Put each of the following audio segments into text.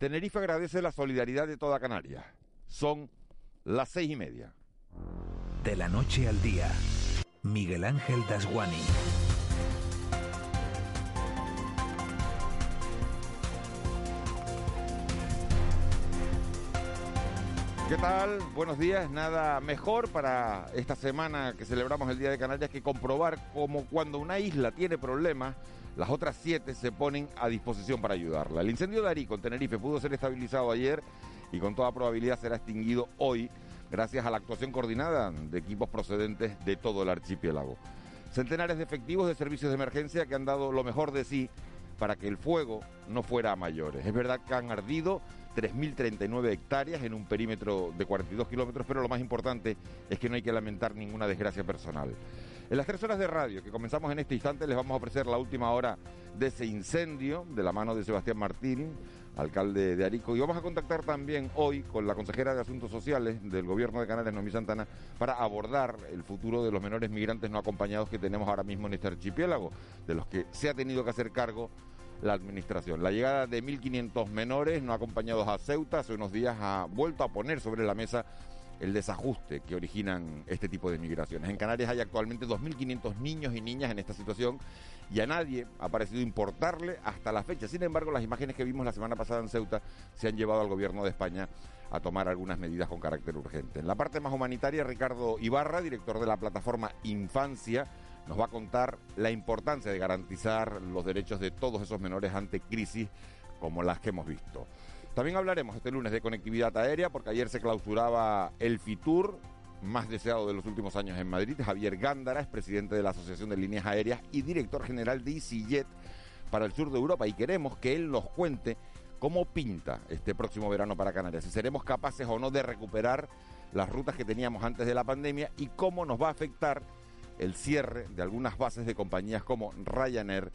Tenerife agradece la solidaridad de toda Canarias. Son las seis y media. De la noche al día, Miguel Ángel Dasguani. ¿Qué tal? Buenos días. Nada mejor para esta semana que celebramos el Día de Canarias que comprobar cómo cuando una isla tiene problemas, las otras siete se ponen a disposición para ayudarla. El incendio de Arico en Tenerife pudo ser estabilizado ayer y con toda probabilidad será extinguido hoy gracias a la actuación coordinada de equipos procedentes de todo el archipiélago. Centenares de efectivos de servicios de emergencia que han dado lo mejor de sí para que el fuego no fuera a mayores. Es verdad que han ardido 3.039 hectáreas en un perímetro de 42 kilómetros, pero lo más importante es que no hay que lamentar ninguna desgracia personal. En las tres horas de radio que comenzamos en este instante les vamos a ofrecer la última hora de ese incendio de la mano de Sebastián Martín, alcalde de Arico, y vamos a contactar también hoy con la consejera de Asuntos Sociales del Gobierno de Canarias, Noemí Santana, para abordar el futuro de los menores migrantes no acompañados que tenemos ahora mismo en este archipiélago, de los que se ha tenido que hacer cargo la administración. La llegada de 1.500 menores no acompañados a Ceuta hace unos días ha vuelto a poner sobre la mesa el desajuste que originan este tipo de migraciones. En Canarias hay actualmente 2.500 niños y niñas en esta situación y a nadie ha parecido importarle hasta la fecha. Sin embargo, las imágenes que vimos la semana pasada en Ceuta se han llevado al gobierno de España a tomar algunas medidas con carácter urgente. En la parte más humanitaria, Ricardo Ibarra, director de la plataforma Infancia, nos va a contar la importancia de garantizar los derechos de todos esos menores ante crisis como las que hemos visto. También hablaremos este lunes de conectividad aérea porque ayer se clausuraba el FITUR, más deseado de los últimos años en Madrid. Javier Gándara es presidente de la Asociación de Líneas Aéreas y director general de EasyJet para el sur de Europa y queremos que él nos cuente cómo pinta este próximo verano para Canarias, si seremos capaces o no de recuperar las rutas que teníamos antes de la pandemia y cómo nos va a afectar el cierre de algunas bases de compañías como Ryanair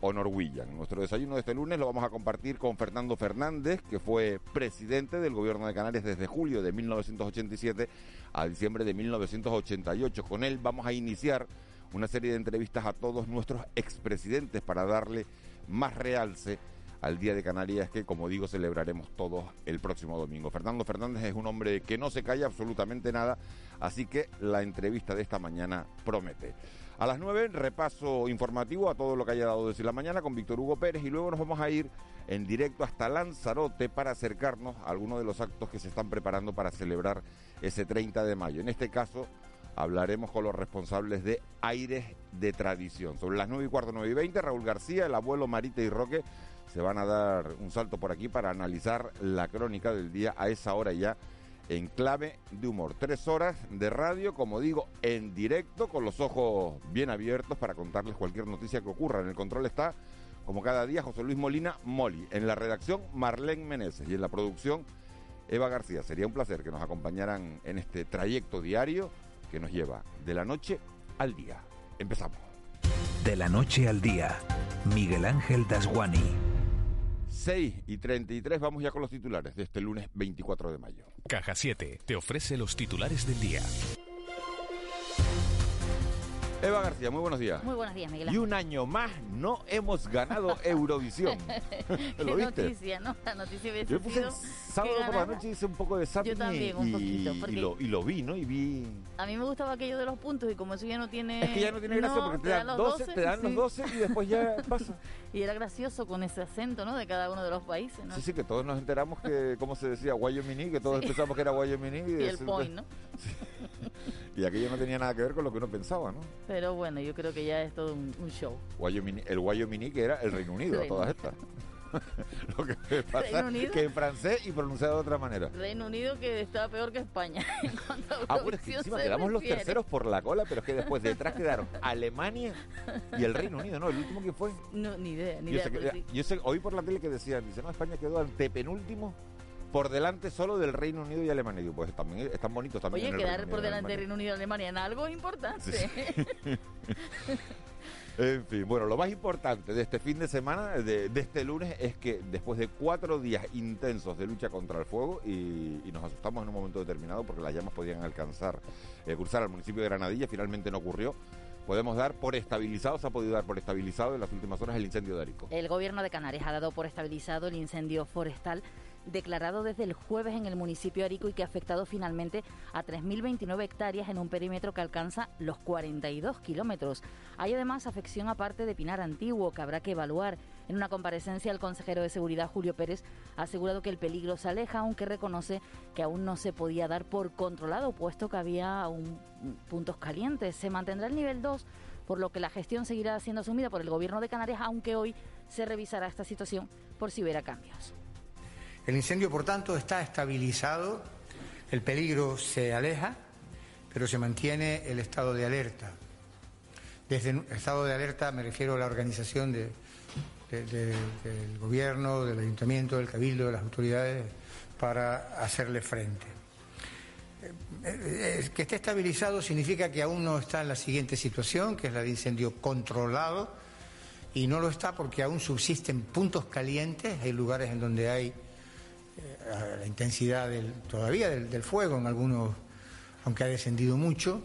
o Norwegian. Nuestro desayuno de este lunes lo vamos a compartir con Fernando Fernández, que fue presidente del gobierno de Canarias desde julio de 1987 a diciembre de 1988. Con él vamos a iniciar una serie de entrevistas a todos nuestros expresidentes para darle más realce al Día de Canarias que, como digo, celebraremos todos el próximo domingo. Fernando Fernández es un hombre que no se calla absolutamente nada, así que la entrevista de esta mañana promete. A las 9, repaso informativo a todo lo que haya dado de decir la mañana con Víctor Hugo Pérez y luego nos vamos a ir en directo hasta Lanzarote para acercarnos a algunos de los actos que se están preparando para celebrar ese 30 de mayo. En este caso, hablaremos con los responsables de Aires de Tradición. Sobre las 9 y cuarto, 9 y 20, Raúl García, el abuelo Marita y Roque se van a dar un salto por aquí para analizar la crónica del día a esa hora ya en clave de humor. Tres horas de radio, como digo, en directo, con los ojos bien abiertos para contarles cualquier noticia que ocurra. En el control está, como cada día, José Luis Molina Moli. En la redacción, Marlene Meneses. Y en la producción, Eva García. Sería un placer que nos acompañaran en este trayecto diario que nos lleva de la noche al día. Empezamos. De la noche al día, Miguel Ángel Dasguani. 6 y 33 vamos ya con los titulares de este lunes 24 de mayo. Caja 7 te ofrece los titulares del día. Eva García, muy buenos días. Muy buenos días, Miguel. Y un año más no hemos ganado Eurovisión. ¿Lo viste? noticia, ¿no? La noticia hubiese Yo puse sábado por la noche hice un poco de zapping Yo también, un poquito. Y, lo, y lo vi, ¿no? Y vi... A mí me gustaba aquello de los puntos y como eso ya no tiene... Es que ya no tiene gracia porque te, dan, 12, te dan los 12 y después ya pasa. y era gracioso con ese acento, ¿no? De cada uno de los países, ¿no? Sí, sí, que todos nos enteramos que, ¿cómo se decía? Guayomini, que todos pensamos que era Guayomini. Y, y el point, ¿no? Y aquello no tenía nada que ver con lo que uno pensaba, ¿no? Pero bueno, yo creo que ya es todo un, un show. Wyoming, el Wyoming que era el Reino Unido, a todas estas. lo que pasa es que en francés y pronunciado de otra manera. Reino Unido que estaba peor que España Ah, bueno, es que encima quedamos los terceros por la cola, pero es que después detrás quedaron Alemania y el Reino Unido, ¿no? ¿El último que fue? No, ni idea, ni yo idea. Sé que, sí. yo sé, oí por la tele que decían, dice, no, España quedó antepenúltimo por delante solo del Reino Unido y Alemania. Digo, pues también están bonitos también. Oye, en el quedar Reino por Unido delante de Alemania. Reino Unido y Alemania en algo es importante. Sí. En fin, bueno, lo más importante de este fin de semana, de, de este lunes, es que después de cuatro días intensos de lucha contra el fuego y, y nos asustamos en un momento determinado porque las llamas podían alcanzar, eh, cruzar al municipio de Granadilla, finalmente no ocurrió. Podemos dar por estabilizado, se ha podido dar por estabilizado en las últimas horas el incendio de Arico. El gobierno de Canarias ha dado por estabilizado el incendio forestal declarado desde el jueves en el municipio Arico y que ha afectado finalmente a 3.029 hectáreas en un perímetro que alcanza los 42 kilómetros. Hay además afección aparte de Pinar Antiguo que habrá que evaluar. En una comparecencia, el consejero de Seguridad, Julio Pérez, ha asegurado que el peligro se aleja, aunque reconoce que aún no se podía dar por controlado, puesto que había un, puntos calientes. Se mantendrá el nivel 2 por lo que la gestión seguirá siendo asumida por el Gobierno de Canarias, aunque hoy se revisará esta situación por si hubiera cambios. El incendio, por tanto, está estabilizado, el peligro se aleja, pero se mantiene el estado de alerta. Desde el estado de alerta me refiero a la organización del Gobierno, del Ayuntamiento, del Cabildo, de las autoridades para hacerle frente. Eh, eh, que esté estabilizado significa que aún no está en la siguiente situación, que es la de incendio controlado, y no lo está porque aún subsisten puntos calientes, hay lugares en donde hay la intensidad todavía del fuego en algunos, aunque ha descendido mucho.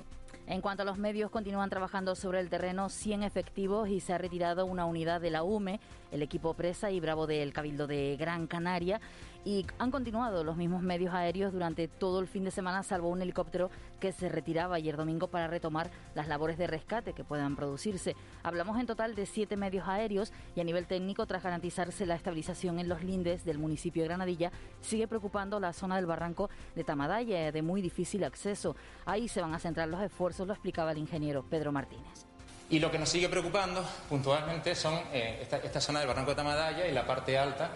En cuanto a los medios, continúan trabajando sobre el terreno 100 efectivos y se ha retirado una unidad de la UME, el equipo Presa y Bravo del Cabildo de Gran Canaria. Y han continuado los mismos medios aéreos durante todo el fin de semana, salvo un helicóptero que se retiraba ayer domingo para retomar las labores de rescate que puedan producirse. Hablamos en total de siete medios aéreos y a nivel técnico, tras garantizarse la estabilización en los lindes del municipio de Granadilla, sigue preocupando la zona del barranco de Tamadaya, de muy difícil acceso. Ahí se van a centrar los esfuerzos lo explicaba el ingeniero Pedro Martínez. Y lo que nos sigue preocupando puntualmente son eh, esta, zona del Barranco de Tamadaya y la parte alta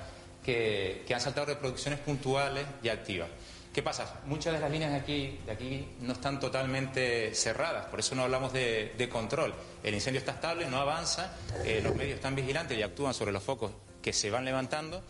que, han saltado reproducciones puntuales y activas. ¿Qué pasa? Muchas de las líneas de aquí, de aquí no están totalmente cerradas, por eso no hablamos de, control. El incendio está estable, no avanza, eh, los medios están vigilantes y actúan sobre los focos que se van levantando,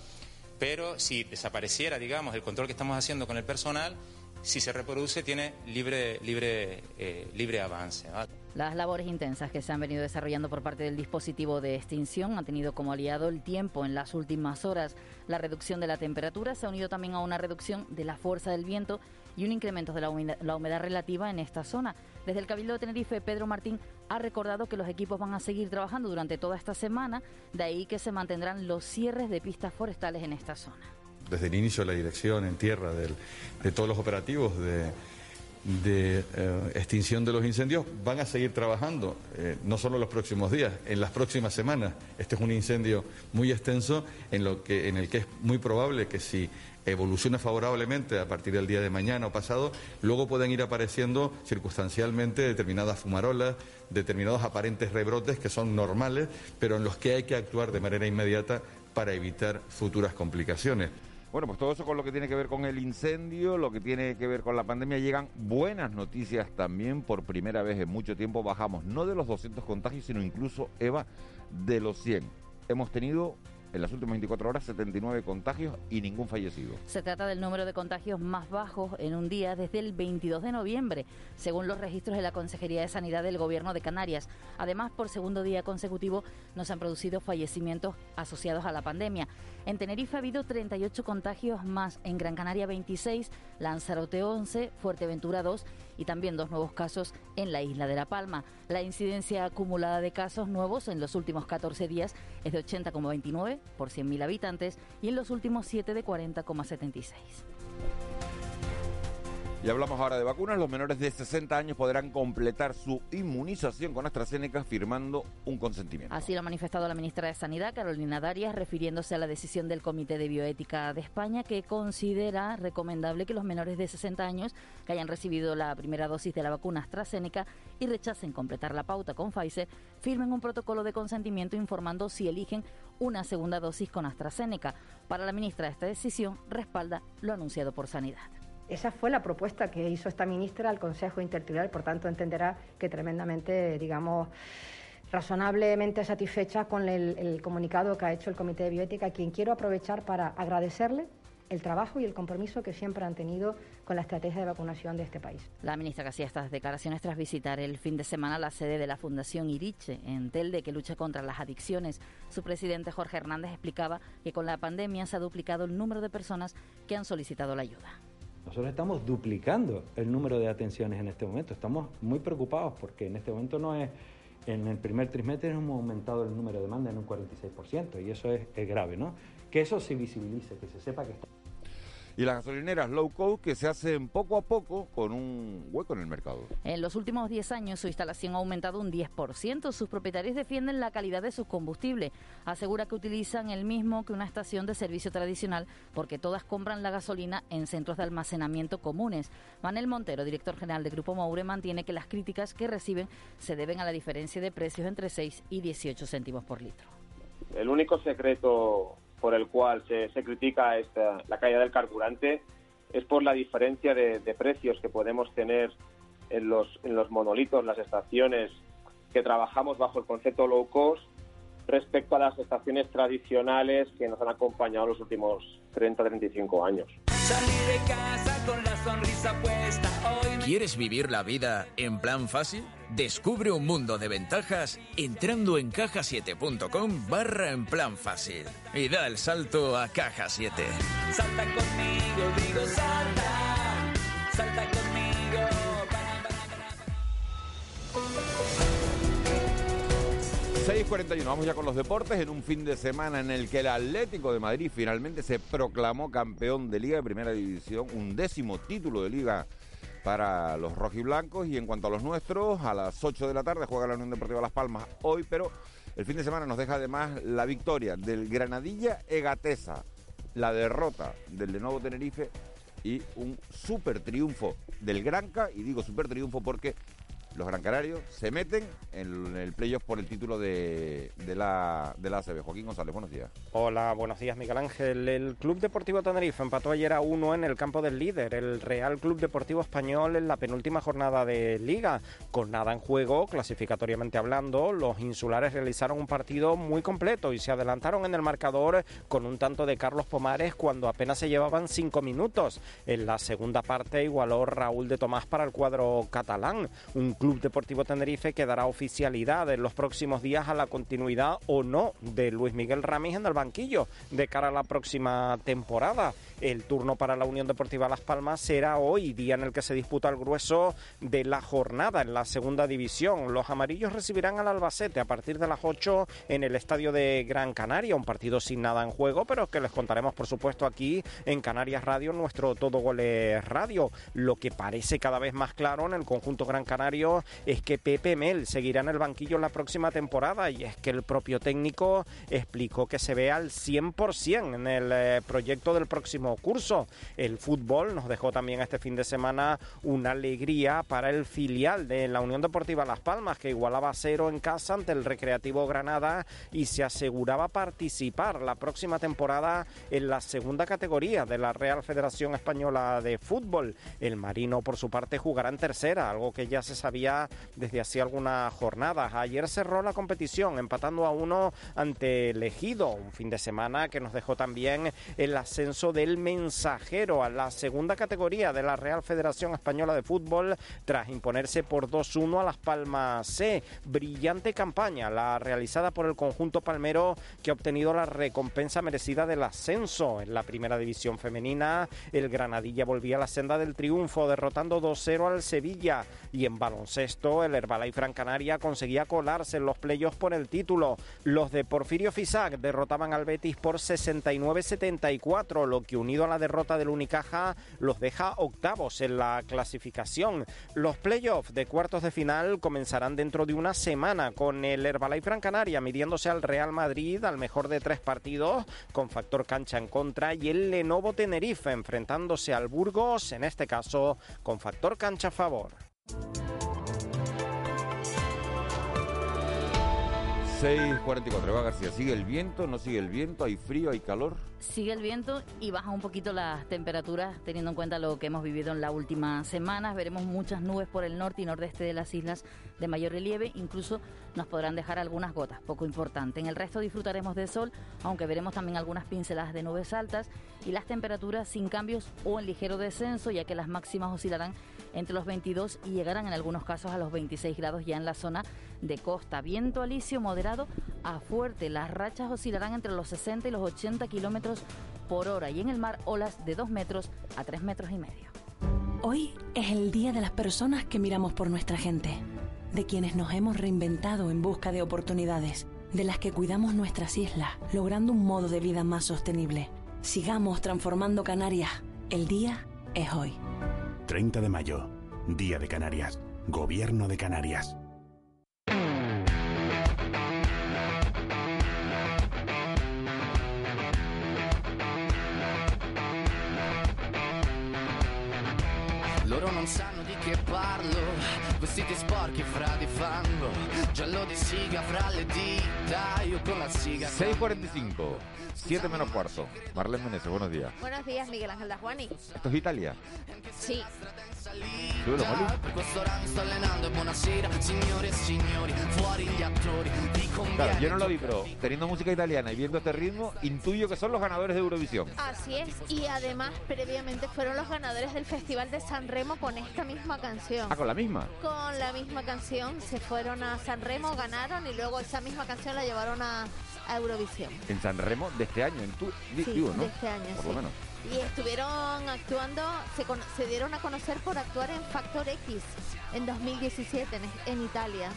pero si desapareciera, digamos, el control que estamos haciendo con el personal, si se reproduce tiene libre, libre, eh, libre avance. Las labores intensas que se han venido desarrollando por parte del dispositivo de extinción han tenido como aliado el tiempo en las últimas horas. La reducción de la temperatura se ha unido también a una reducción de la fuerza del viento y un incremento de la humedad, la humedad relativa en esta zona. Desde el Cabildo de Tenerife, Pedro Martín ha recordado que los equipos van a seguir trabajando durante toda esta semana, de ahí que se mantendrán los cierres de pistas forestales en esta zona desde el inicio de la dirección en tierra de todos los operativos de, eh, extinción de los incendios van a seguir trabajando, eh, no solo los próximos días, en las próximas semanas. Este es un incendio muy extenso en, lo que, en el que es muy probable que si evoluciona favorablemente a partir del día de mañana o pasado, luego pueden ir apareciendo circunstancialmente determinadas fumarolas, determinados aparentes rebrotes que son normales, pero en los que hay que actuar de manera inmediata para evitar futuras complicaciones. Bueno, pues todo eso con lo que tiene que ver con el incendio, lo que tiene que ver con la pandemia, llegan buenas noticias también. Por primera vez en mucho tiempo bajamos no de los 200 contagios, sino incluso, Eva, de los 100. Hemos tenido en las últimas 24 horas 79 contagios y ningún fallecido. Se trata del número de contagios más bajos en un día desde el 22 de noviembre, según los registros de la Consejería de Sanidad del Gobierno de Canarias. Además, por segundo día consecutivo no se han producido fallecimientos asociados a la pandemia. En Tenerife ha habido 38 contagios más, en Gran Canaria 26, Lanzarote 11, Fuerteventura 2 y también dos nuevos casos en la isla de La Palma. La incidencia acumulada de casos nuevos en los últimos 14 días es de 80,29 por 100.000 habitantes y en los últimos 7 de 40,76. Y hablamos ahora de vacunas. Los menores de 60 años podrán completar su inmunización con AstraZeneca firmando un consentimiento. Así lo ha manifestado la ministra de Sanidad, Carolina Darias, refiriéndose a la decisión del Comité de Bioética de España, que considera recomendable que los menores de 60 años que hayan recibido la primera dosis de la vacuna AstraZeneca y rechacen completar la pauta con Pfizer, firmen un protocolo de consentimiento informando si eligen una segunda dosis con AstraZeneca. Para la ministra, esta decisión respalda lo anunciado por Sanidad. Esa fue la propuesta que hizo esta ministra al Consejo Interterritorial, por tanto entenderá que tremendamente, digamos, razonablemente satisfecha con el, comunicado que ha hecho el Comité de Bioética, quien quiero aprovechar para agradecerle el trabajo y el compromiso que siempre han tenido con la estrategia de vacunación de este país. La ministra que hacía estas declaraciones tras visitar el fin de semana la sede de la Fundación Iriche en Telde, que lucha contra las adicciones. Su presidente Jorge Hernández explicaba que con la pandemia se ha duplicado el número de personas que han solicitado la ayuda. Nosotros estamos duplicando el número de atenciones en este momento. Estamos muy preocupados porque en este momento no es, en el primer trimestre hemos aumentado el número de demanda en un 46% y eso es, grave, ¿no? Que eso se visibilice, que se sepa que está... y las gasolineras low cost que se hacen poco a poco con un hueco en el mercado. En los últimos 10 años su instalación ha aumentado un 10%. Sus propietarios defienden la calidad de su combustible. Asegura que utilizan el mismo que una estación de servicio tradicional porque todas compran la gasolina en centros de almacenamiento comunes. Manel Montero, director general de Grupo Moure, mantiene que las críticas que reciben se deben a la diferencia de precios entre 6 y 18 céntimos por litro. El único secreto por el cual se, critica esta, la caída del carburante es por la diferencia de, precios que podemos tener en los, en los monolitos, las estaciones que trabajamos bajo el concepto low cost respecto a las estaciones tradicionales que nos han acompañado los últimos 30-35 años. De casa con la sonrisa puesta. ¿Quieres vivir la vida en plan fácil? Descubre un mundo de ventajas entrando en cajasiete.com barra en plan fácil y da el salto a Caja 7. Salta conmigo, digo salta, salta conmigo. 6.41, vamos ya con los deportes en un fin de semana en el que el Atlético de Madrid finalmente se proclamó campeón de Liga de Primera División, un décimo título de Liga para los rojiblancos. Y en cuanto a los nuestros, a las 8 de la tarde juega la Unión Deportiva Las Palmas hoy, pero el fin de semana nos deja además la victoria del Granadilla Egatesa, la derrota del de Nuevo Tenerife y un super triunfo del Granca. Y digo super triunfo porque los Gran Canarios se meten en el playoff por el título de, la, de la ACB. Joaquín González, buenos días. Hola, buenos días Miguel Ángel. El Club Deportivo Tenerife empató ayer a uno en el campo del líder, el Real Club Deportivo Español en la penúltima jornada de liga. Con nada en juego, clasificatoriamente hablando, los insulares realizaron un partido muy completo y se adelantaron en el marcador con un tanto de Carlos Pomares cuando apenas se llevaban cinco minutos. En la segunda parte igualó Raúl de Tomás para el cuadro catalán. Un Club Deportivo Tenerife que dará oficialidad en los próximos días a la continuidad o no de Luis Miguel Ramírez en el banquillo de cara a la próxima temporada. El turno para la Unión Deportiva Las Palmas será hoy, día en el que se disputa el grueso de la jornada en la segunda división. Los amarillos recibirán al Albacete a partir de las 8 en el estadio de Gran Canaria, un partido sin nada en juego, pero que les contaremos por supuesto aquí en Canarias Radio, nuestro Todo Goles Radio. Lo que parece cada vez más claro en el conjunto Gran Canario es que Pepe Mel seguirá en el banquillo en la próxima temporada y es que el propio técnico explicó que se ve al 100% en el eh, proyecto del próximo curso. El fútbol nos dejó también este fin de semana una alegría para el filial de la Unión Deportiva Las Palmas que igualaba a cero en casa ante el Recreativo Granada y se aseguraba participar la próxima temporada en la segunda categoría de la Real Federación Española de Fútbol. El Marino por su parte jugará en tercera, algo que ya se sabía desde hace algunas jornadas. Ayer cerró la competición empatando a uno ante Legido, un fin de semana que nos dejó también el ascenso del mensajero a la segunda categoría de la Real Federación Española de Fútbol tras imponerse por 2-1 a Las Palmas C. Brillante campaña la realizada por el conjunto palmero que ha obtenido la recompensa merecida del ascenso en la primera división femenina. El Granadilla volvía a la senda del triunfo derrotando 2-0 al Sevilla y en baloncesto el Herbalife Gran Canaria conseguía colarse en los playoffs por el título. Los de Porfirio Fisac derrotaban al Betis por 69-74, lo que unido a la derrota del Unicaja los deja octavos en la clasificación. Los playoffs de cuartos de final comenzarán dentro de una semana con el Herbalife Gran Canaria midiéndose al Real Madrid al mejor de tres partidos con factor cancha en contra y el Lenovo Tenerife enfrentándose al Burgos, en este caso con factor cancha a favor. 6.44, va García. ¿Sigue el viento? ¿No sigue el viento? ¿Hay frío? ¿Hay calor? Sigue el viento y baja un poquito las temperaturas, teniendo en cuenta lo que hemos vivido en la última semana. Veremos muchas nubes por el norte y nordeste de las islas de mayor relieve. Incluso nos podrán dejar algunas gotas, poco importante. En el resto disfrutaremos de sol, aunque veremos también algunas pinceladas de nubes altas y las temperaturas sin cambios o en ligero descenso, ya que las máximas oscilarán entre los 22 y llegarán en algunos casos a los 26 grados ya en la zona de costa. Viento alisio moderado a fuerte. Las rachas oscilarán entre los 60 y los 80 kilómetros por hora y en el mar olas de 2 metros a 3 metros y medio. Hoy es el día de las personas que miramos por nuestra gente, de quienes nos hemos reinventado en busca de oportunidades, de las que cuidamos nuestras islas, logrando un modo de vida más sostenible. Sigamos transformando Canarias El día es hoy. 30 de mayo, Día de Canarias. Gobierno de Canarias. Loro non sanno di che parlo, vestiti sporchi fra di fango, giallo di siga fra le dita, io con la siga. 6.45, 7 menos cuarto. Marlene Meneses, buenos días. Buenos días, Miguel Ángel Dajuani. ¿Esto es Italia? Sí. Súbelo, Molly. Per quest'ora mi sto allenando e buonasera, signore e signori, fuori gli attori, vi conviene. Claro, yo no lo vi, pero teniendo música italiana y viendo este ritmo, intuyo que son los ganadores de Eurovisión. Así es, y además previamente fueron los ganadores del Festival de San Remo con esta misma canción. Ah, con la misma. Con la misma canción se fueron a San Remo, ganaron y luego esa misma canción la llevaron a, a Eurovisión. En San Remo de este año, en tu, Sí, digo, ¿no? de este año, Por sí. lo menos. Y estuvieron actuando, se, con- se dieron a conocer por actuar en Factor X en 2017 en, en Italia.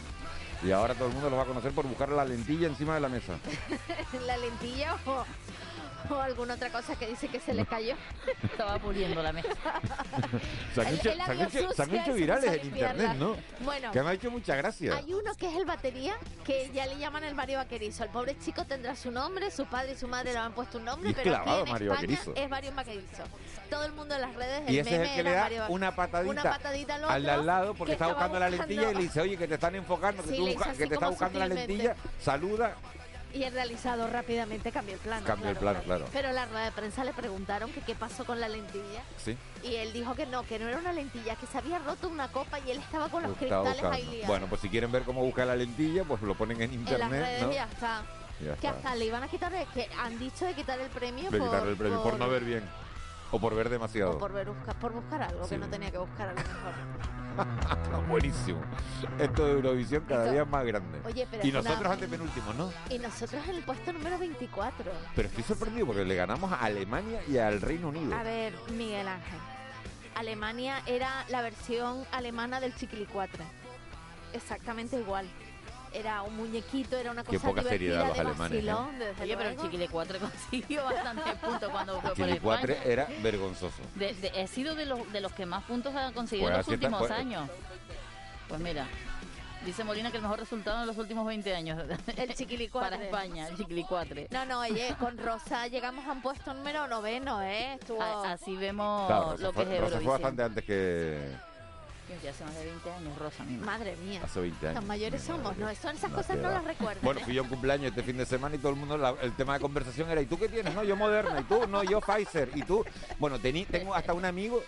Y ahora todo el mundo los va a conocer por buscar la lentilla encima de la mesa. la lentilla o, o alguna otra cosa que dice que se le cayó. Estaba puliendo la mesa. Se han hecho, él la se han vio hecho- se han sucia hecho y se virales en internet. ¿no? Bueno. Que me ha hecho mucha gracia. Hay uno que es el batería, que ya le llaman el Mario Vaquerizo. El pobre chico tendrá su nombre, su padre y su madre le han puesto un nombre, Y es pero aquí clavado en Mario España Vaquerizo. es Mario Vaquerizo. Todo el mundo en las redes, el Y ese es meme el que era le da Mario una patadita, una patadita al, al de otro al lado porque que está buscando la lentilla y le dice, oye, que te están enfocando, que, Sí, tú que te está buscando la lentilla, saluda. Y el realizador rápidamente cambió el plano. Cambió el plano, claro. Pero en la rueda de prensa le preguntaron que qué pasó con la lentilla. Sí. Y él dijo que no, que no era una lentilla, que se había roto una copa y él estaba con los estaba cristales ahí liados. Bueno, pues si quieren ver cómo buscar la lentilla, pues lo ponen en en las internet, redes ¿no? ya está. Ya que está. hasta le iban a quitar, el- que han dicho de quitar el premio De por, quitarle el premio por, no ver bien. O por ver demasiado. o por, ver, por buscar algo Sí. que no tenía que buscar a lo mejor. Buenísimo. Esto de Eurovisión cada Esto- día es más grande. Oye, pero y es una- nosotros antepenúltimos, ¿no? Y nosotros en el puesto número 24. Pero estoy sorprendido porque le ganamos a Alemania y al Reino Unido. A ver, Miguel Ángel. Alemania era la versión alemana del Chiquilicuatre. Exactamente igual. Era un muñequito, era una Qué cosa poca seriedad los de alemanes, ¿eh? vacilón, desde Oye, pero el. Chiquile 4 consiguió bastantes puntos cuando fue por España. era vergonzoso. De- de- he sido de los, de los que más puntos han conseguido Pues en los está, últimos pues- años. Pues mira, dice Molina que el mejor resultado en los últimos 20 años. El Chiquilicuatre. Para España, el Chiquilicuatre. No, no, oye, con Rosa llegamos a un puesto número noveno, ¿eh? Estuvo... A- así vemos Claro, Rosa lo que fue, es Rosa fue bastante antes que Ya hace más de 20 años, Rosa. mi Madre mía. hace 20 años. Tan mayores somos, ¿no? Son esas No, cosas no las recuerdo. Bueno, fui yo a un cumpleaños este fin de semana y todo el mundo, la- el tema de conversación era, ¿y tú qué tienes? No, yo Moderna, y tú, no, yo Pfizer, y tú. Bueno, tení- tengo hasta un amigo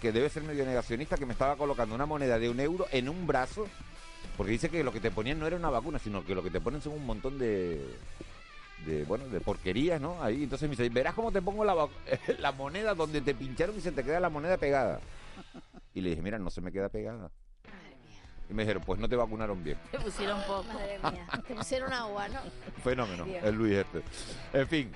que debe ser medio negacionista que me estaba colocando una moneda de un euro en un brazo, porque dice que lo que te ponían no era una vacuna, sino que lo que te ponen son un montón de de bueno de porquerías, ¿no? Ahí entonces me dice, verás cómo te pongo la, la moneda donde te pincharon y se te queda la moneda pegada. Y le dije, mira, no se me queda pegada. Y me dijeron, pues no te vacunaron bien. Te pusieron poco. Madre mía, te pusieron agua, ¿no? Fenómeno, Dios. el Luis este. En fin,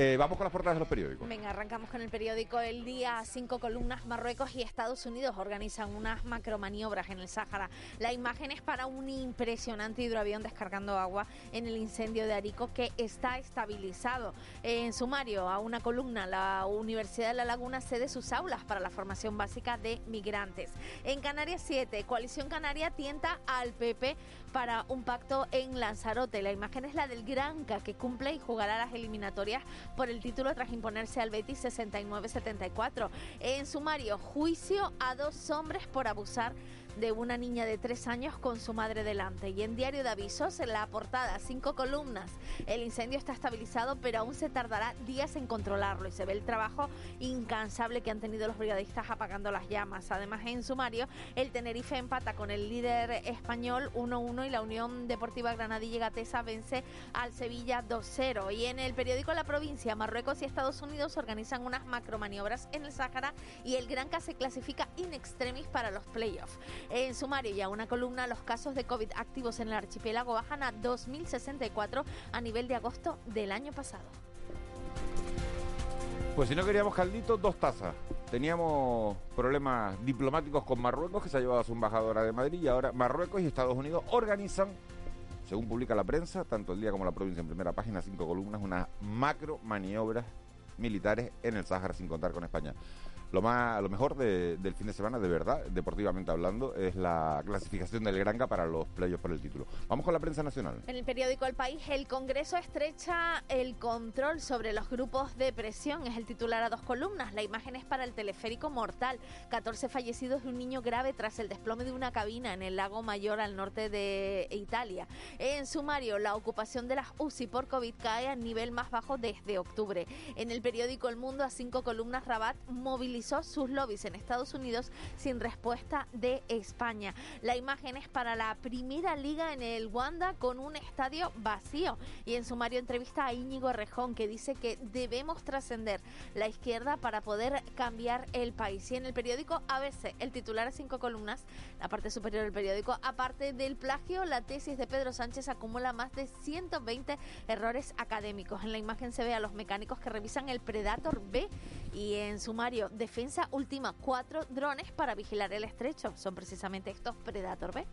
eh, vamos con las portadas de los periódicos. Venga, arrancamos con el periódico El Día. Cinco columnas. Marruecos y Estados Unidos organizan unas macromaniobras en el Sáhara. La imagen es para un impresionante hidroavión descargando agua en el incendio de Arico que está estabilizado. En sumario, a una columna, la Universidad de La Laguna cede sus aulas para la formación básica de migrantes. En Canarias 7, Coalición Canaria tienta al PP para un pacto en Lanzarote. La imagen es la del Granca, que cumple y jugará las eliminatorias por el título tras imponerse al Betis 69-74. En sumario, juicio a dos hombres por abusar de una niña de tres años con su madre delante. Y en Diario de Avisos, en la portada, cinco columnas. El incendio está estabilizado, pero aún se tardará días en controlarlo y se ve el trabajo incansable que han tenido los brigadistas apagando las llamas. Además, en sumario, el Tenerife empata con el líder español 1-1 y la Unión Deportiva Granadilla Gatesa vence al Sevilla 2-0. Y en el periódico La Provincia, Marruecos y Estados Unidos organizan unas macromaniobras en el Sáhara y el Granca se clasifica in extremis para los playoffs. En sumario, ya una columna, los casos de COVID activos en el archipiélago bajan a 2.064 a nivel de agosto del año pasado. Pues si no queríamos caldito, dos tazas. Teníamos problemas diplomáticos con Marruecos, que se ha llevado a su embajadora de Madrid, y ahora Marruecos y Estados Unidos organizan, según publica la prensa, tanto el día como la provincia en primera página, cinco columnas, unas macro maniobras militares en el Sáhara sin contar con España. Lo, más, lo mejor del fin de semana, de verdad, deportivamente hablando, es la clasificación del Granca para los playoffs por el título. Vamos con la prensa nacional. En el periódico El País, el Congreso estrecha el control sobre los grupos de presión. Es el titular a dos columnas. La imagen es para el teleférico mortal. 14 fallecidos y un niño grave tras el desplome de una cabina en el lago Mayor al norte de Italia. En sumario, la ocupación de las UCI por COVID cae a nivel más bajo desde octubre. En el periódico El Mundo, a cinco columnas, Rabat moviliza sus lobbies en Estados Unidos sin respuesta de España. La imagen es para la primera liga en el Wanda con un estadio vacío. Y en sumario entrevista a Íñigo Rejón que dice que debemos trascender la izquierda para poder cambiar el país. Y en el periódico ABC, el titular a cinco columnas, la parte superior del periódico, aparte del plagio, la tesis de Pedro Sánchez acumula más de 120 errores académicos. En la imagen se ve a los mecánicos que revisan el Predator B y en sumario de Defensa última cuatro drones para vigilar el estrecho. Son precisamente estos Predator B.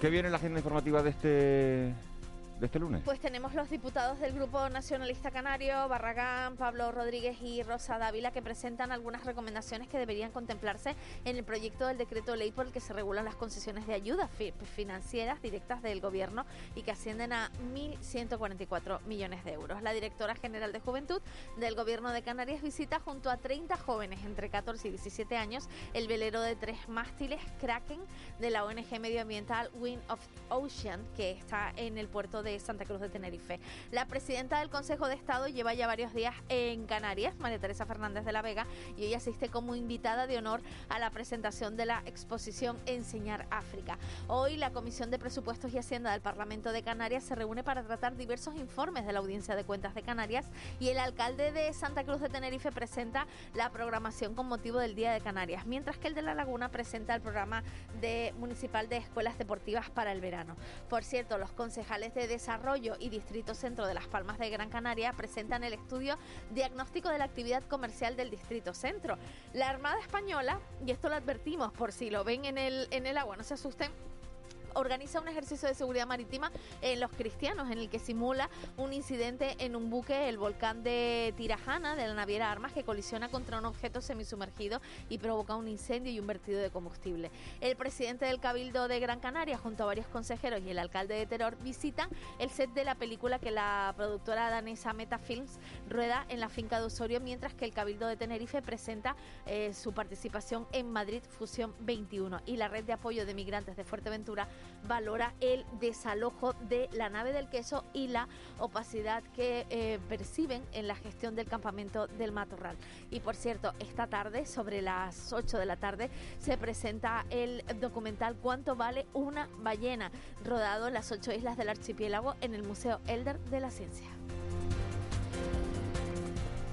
¿Qué viene en la agenda informativa de este este lunes? Pues tenemos los diputados del Grupo Nacionalista Canario, Barragán, Pablo Rodríguez y Rosa Dávila, que presentan algunas recomendaciones que deberían contemplarse en el proyecto del decreto ley por el que se regulan las concesiones de ayudas financieras directas del gobierno y que ascienden a 1.144 millones de euros. La directora general de Juventud del Gobierno de Canarias visita junto a 30 jóvenes entre 14 y 17 años el velero de tres mástiles Kraken de la ONG medioambiental Wind of Ocean, que está en el puerto de Santa Cruz de Tenerife. La presidenta del Consejo de Estado lleva ya varios días en Canarias, María Teresa Fernández de la Vega, y ella asiste como invitada de honor a la presentación de la exposición Enseñar África. Hoy la Comisión de Presupuestos y Hacienda del Parlamento de Canarias se reúne para tratar diversos informes de la Audiencia de Cuentas de Canarias y el alcalde de Santa Cruz de Tenerife presenta la programación con motivo del Día de Canarias, mientras que el de La Laguna presenta el programa de municipal de escuelas deportivas para el verano. Por cierto, los concejales de Desarrollo y Distrito Centro de Las Palmas de Gran Canaria presentan el estudio diagnóstico de la actividad comercial del Distrito Centro. La Armada Española, y esto lo advertimos por si lo ven en el, en el agua, no se asusten, organiza un ejercicio de seguridad marítima en Los Cristianos, en el que simula un incidente en un buque, el volcán de Tirajana, de la naviera Armas, que colisiona contra un objeto semisumergido y provoca un incendio y un vertido de combustible. El presidente del Cabildo de Gran Canaria, junto a varios consejeros y el alcalde de Teror, visitan el set de la película que la productora danesa Metafilms rueda en la finca de Osorio, mientras que el Cabildo de Tenerife presenta eh, su participación en Madrid Fusión 21 y la red de apoyo de migrantes de Fuerteventura valora el desalojo de la nave del queso y la opacidad que eh, perciben en la gestión del campamento del Matorral. Y por cierto, esta tarde, sobre las 8 de la tarde, se presenta el documental Cuánto vale una ballena, rodado en las ocho islas del archipiélago en el Museo Elder de la Ciencia.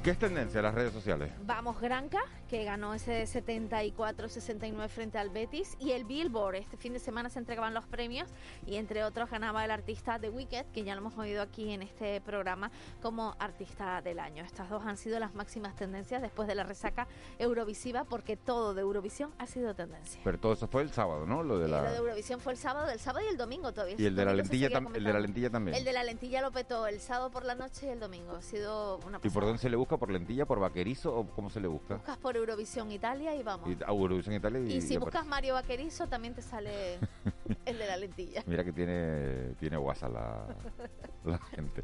¿Qué es tendencia en las redes sociales? Vamos Granca, que ganó ese 74-69 frente al Betis, y el Billboard. Este fin de semana se entregaban los premios y entre otros ganaba el artista The Wicked, que ya lo hemos oído aquí en este programa como artista del año. Estas dos han sido las máximas tendencias después de la resaca eurovisiva, porque todo de Eurovisión ha sido tendencia. Pero todo eso fue el sábado, ¿no? Lo de, la... lo de Eurovisión fue el sábado, el sábado y el domingo todavía. Y el de, la lentilla el de la lentilla también. El de la lentilla lo petó el sábado por la noche y el domingo. Ha sido una ¿Y por dónde se le busca? ¿Por lentilla, por vaquerizo o cómo se le busca? Buscas por Eurovisión Italia y vamos. Y, ah, Eurovisión Italia y, y si buscas Mario Vaquerizo también te sale el de la lentilla. Mira que tiene, tiene guasa la, la gente.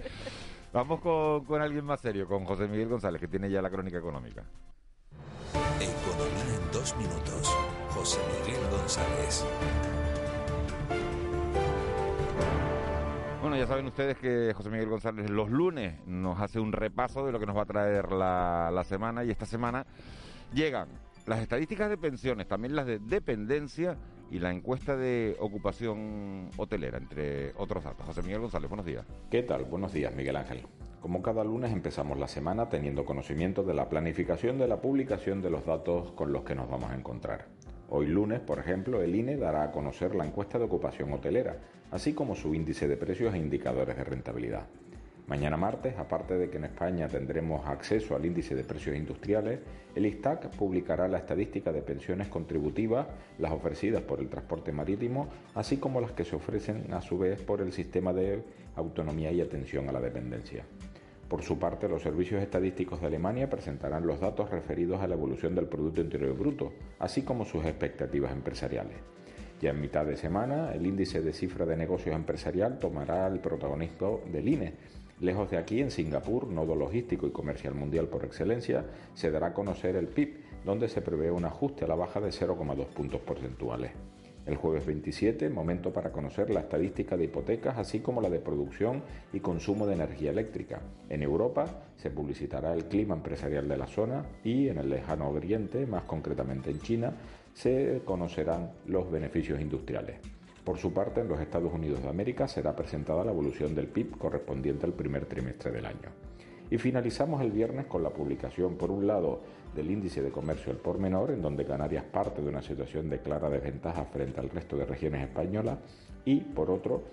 Vamos con, con alguien más serio, con José Miguel González, que tiene ya la crónica económica. Economía en dos minutos. José Miguel González. Bueno, ya saben ustedes que José Miguel González los lunes nos hace un repaso de lo que nos va a traer la, la semana y esta semana llegan las estadísticas de pensiones, también las de dependencia y la encuesta de ocupación hotelera, entre otros datos. José Miguel González, buenos días. ¿Qué tal? Buenos días, Miguel Ángel. Como cada lunes empezamos la semana teniendo conocimiento de la planificación de la publicación de los datos con los que nos vamos a encontrar. Hoy lunes, por ejemplo, el INE dará a conocer la encuesta de ocupación hotelera, así como su índice de precios e indicadores de rentabilidad. Mañana martes, aparte de que en España tendremos acceso al índice de precios industriales, el ISTAC publicará la estadística de pensiones contributivas, las ofrecidas por el transporte marítimo, así como las que se ofrecen a su vez por el sistema de autonomía y atención a la dependencia. Por su parte, los servicios estadísticos de Alemania presentarán los datos referidos a la evolución del Producto Interior Bruto, así como sus expectativas empresariales. Ya en mitad de semana, el índice de cifra de negocios empresarial tomará el protagonismo del INE. Lejos de aquí, en Singapur, nodo logístico y comercial mundial por excelencia, se dará a conocer el PIB, donde se prevé un ajuste a la baja de 0,2 puntos porcentuales. El jueves 27, momento para conocer la estadística de hipotecas, así como la de producción y consumo de energía eléctrica. En Europa se publicitará el clima empresarial de la zona y en el lejano oriente, más concretamente en China, se conocerán los beneficios industriales. Por su parte, en los Estados Unidos de América será presentada la evolución del PIB correspondiente al primer trimestre del año. Y finalizamos el viernes con la publicación, por un lado, del índice de comercio al por menor, en donde Canarias parte de una situación de clara desventaja frente al resto de regiones españolas, y por otro,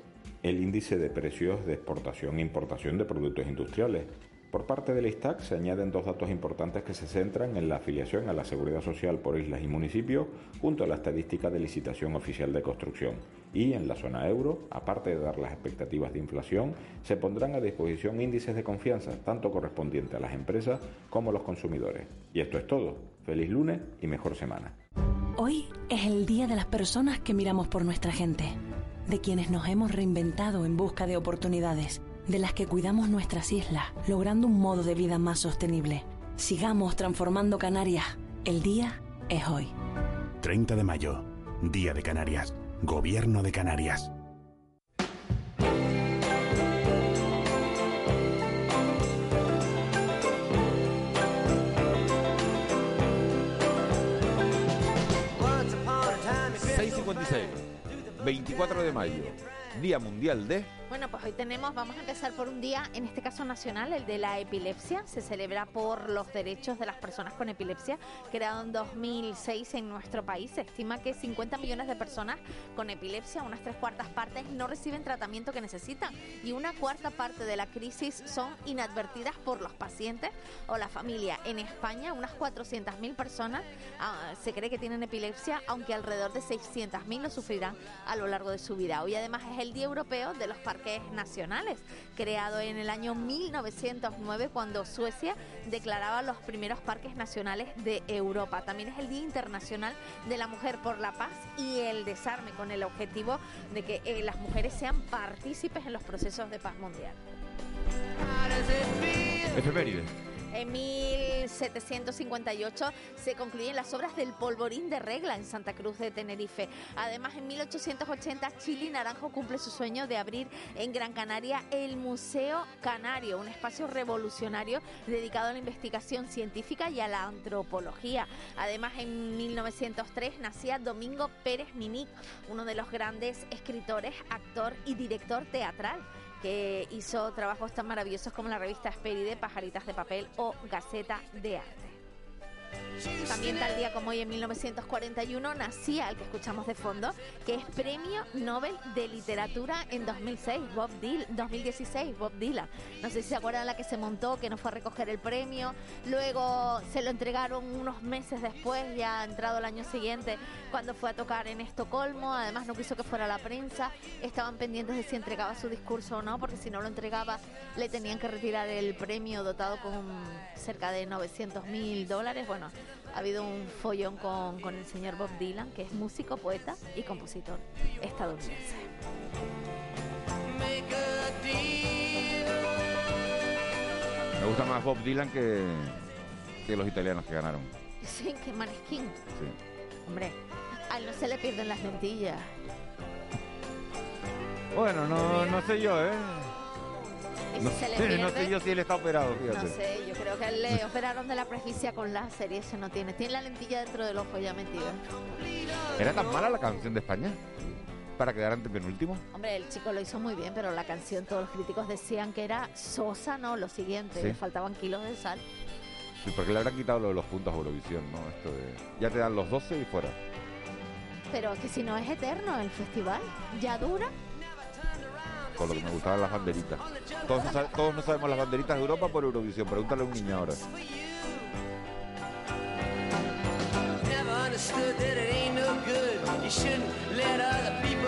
el índice de precios de exportación e importación de productos industriales, por parte del ISTAC se añaden dos datos importantes que se centran en la afiliación a la seguridad social por islas y municipios, junto a la estadística de licitación oficial de construcción. Y en la zona euro, aparte de dar las expectativas de inflación, se pondrán a disposición índices de confianza, tanto correspondientes a las empresas como a los consumidores. Y esto es todo. Feliz lunes y mejor semana. Hoy es el día de las personas que miramos por nuestra gente, de quienes nos hemos reinventado en busca de oportunidades de las que cuidamos nuestras islas, logrando un modo de vida más sostenible. Sigamos transformando Canarias. El día es hoy. 30 de mayo, Día de Canarias. Gobierno de Canarias. ...6.56... ...24 de mayo... ...Día Mundial de... Bueno, pues hoy tenemos, vamos a empezar por un día, en este caso nacional, el de la epilepsia. Se celebra por los derechos de las personas con epilepsia, creado en 2006 en nuestro país. Se estima que 50 millones de personas con epilepsia, unas tres cuartas partes, no reciben tratamiento que necesitan y una cuarta parte de la crisis son inadvertidas por los pacientes o la familia. En España, unas 400.000 personas ah, se cree que tienen epilepsia, aunque alrededor de 600.000 lo sufrirán a lo largo de su vida. Hoy además es el Día Europeo de los Parques nacionales, creado en el año 1909 cuando Suecia declaraba los primeros parques nacionales de Europa. También es el Día Internacional de la Mujer por la Paz y el Desarme, con el objetivo de que eh, las mujeres sean partícipes en los procesos de paz mundial. En 1758 se concluyen las obras del polvorín de regla en Santa Cruz de Tenerife. Además, en 1880 Chili Naranjo cumple su sueño de abrir en Gran Canaria el Museo Canario, un espacio revolucionario dedicado a la investigación científica y a la antropología. Además, en 1903 nacía Domingo Pérez Minic, uno de los grandes escritores, actor y director teatral que hizo trabajos tan maravillosos como la revista Esperide, Pajaritas de Papel o Gaceta de Arte. También tal día como hoy en 1941 nacía el que escuchamos de fondo, que es Premio Nobel de Literatura en 2006, Bob Dylan, 2016, Bob Dylan. No sé si se acuerdan la que se montó, que no fue a recoger el premio, luego se lo entregaron unos meses después, ya entrado el año siguiente, cuando fue a tocar en Estocolmo, además no quiso que fuera la prensa, estaban pendientes de si entregaba su discurso o no, porque si no lo entregaba le tenían que retirar el premio dotado con cerca de 900 mil dólares. Bueno, ha habido un follón con, con el señor Bob Dylan, que es músico, poeta y compositor estadounidense. Me gusta más Bob Dylan que, que los italianos que ganaron. Sí, que Maneskin. Sí. Hombre, a él no se le pierden las lentillas. Bueno, no, no sé yo, ¿eh? No, si se le sé, pierde, no sé yo si él está operado, No fíjate. sé, yo creo que él le operaron de la presbicia con láser y eso no tiene. Tiene la lentilla dentro del ojo ya metida. ¿Era tan mala la canción de España? Para quedar ante penúltimo. Hombre, el chico lo hizo muy bien, pero la canción todos los críticos decían que era sosa, no, lo siguiente, Sí. le faltaban kilos de sal. Sí, porque le habrán quitado lo de los puntos a Eurovisión, ¿no? Esto de... Ya te dan los 12 y fuera. Pero que si no es eterno el festival, ya dura. Con lo que me gustaban las banderitas. Todos, todos no sabemos las banderitas de Europa por Eurovisión. Pregúntale a un niño ahora. Understood that it ain't no good. You shouldn't let other people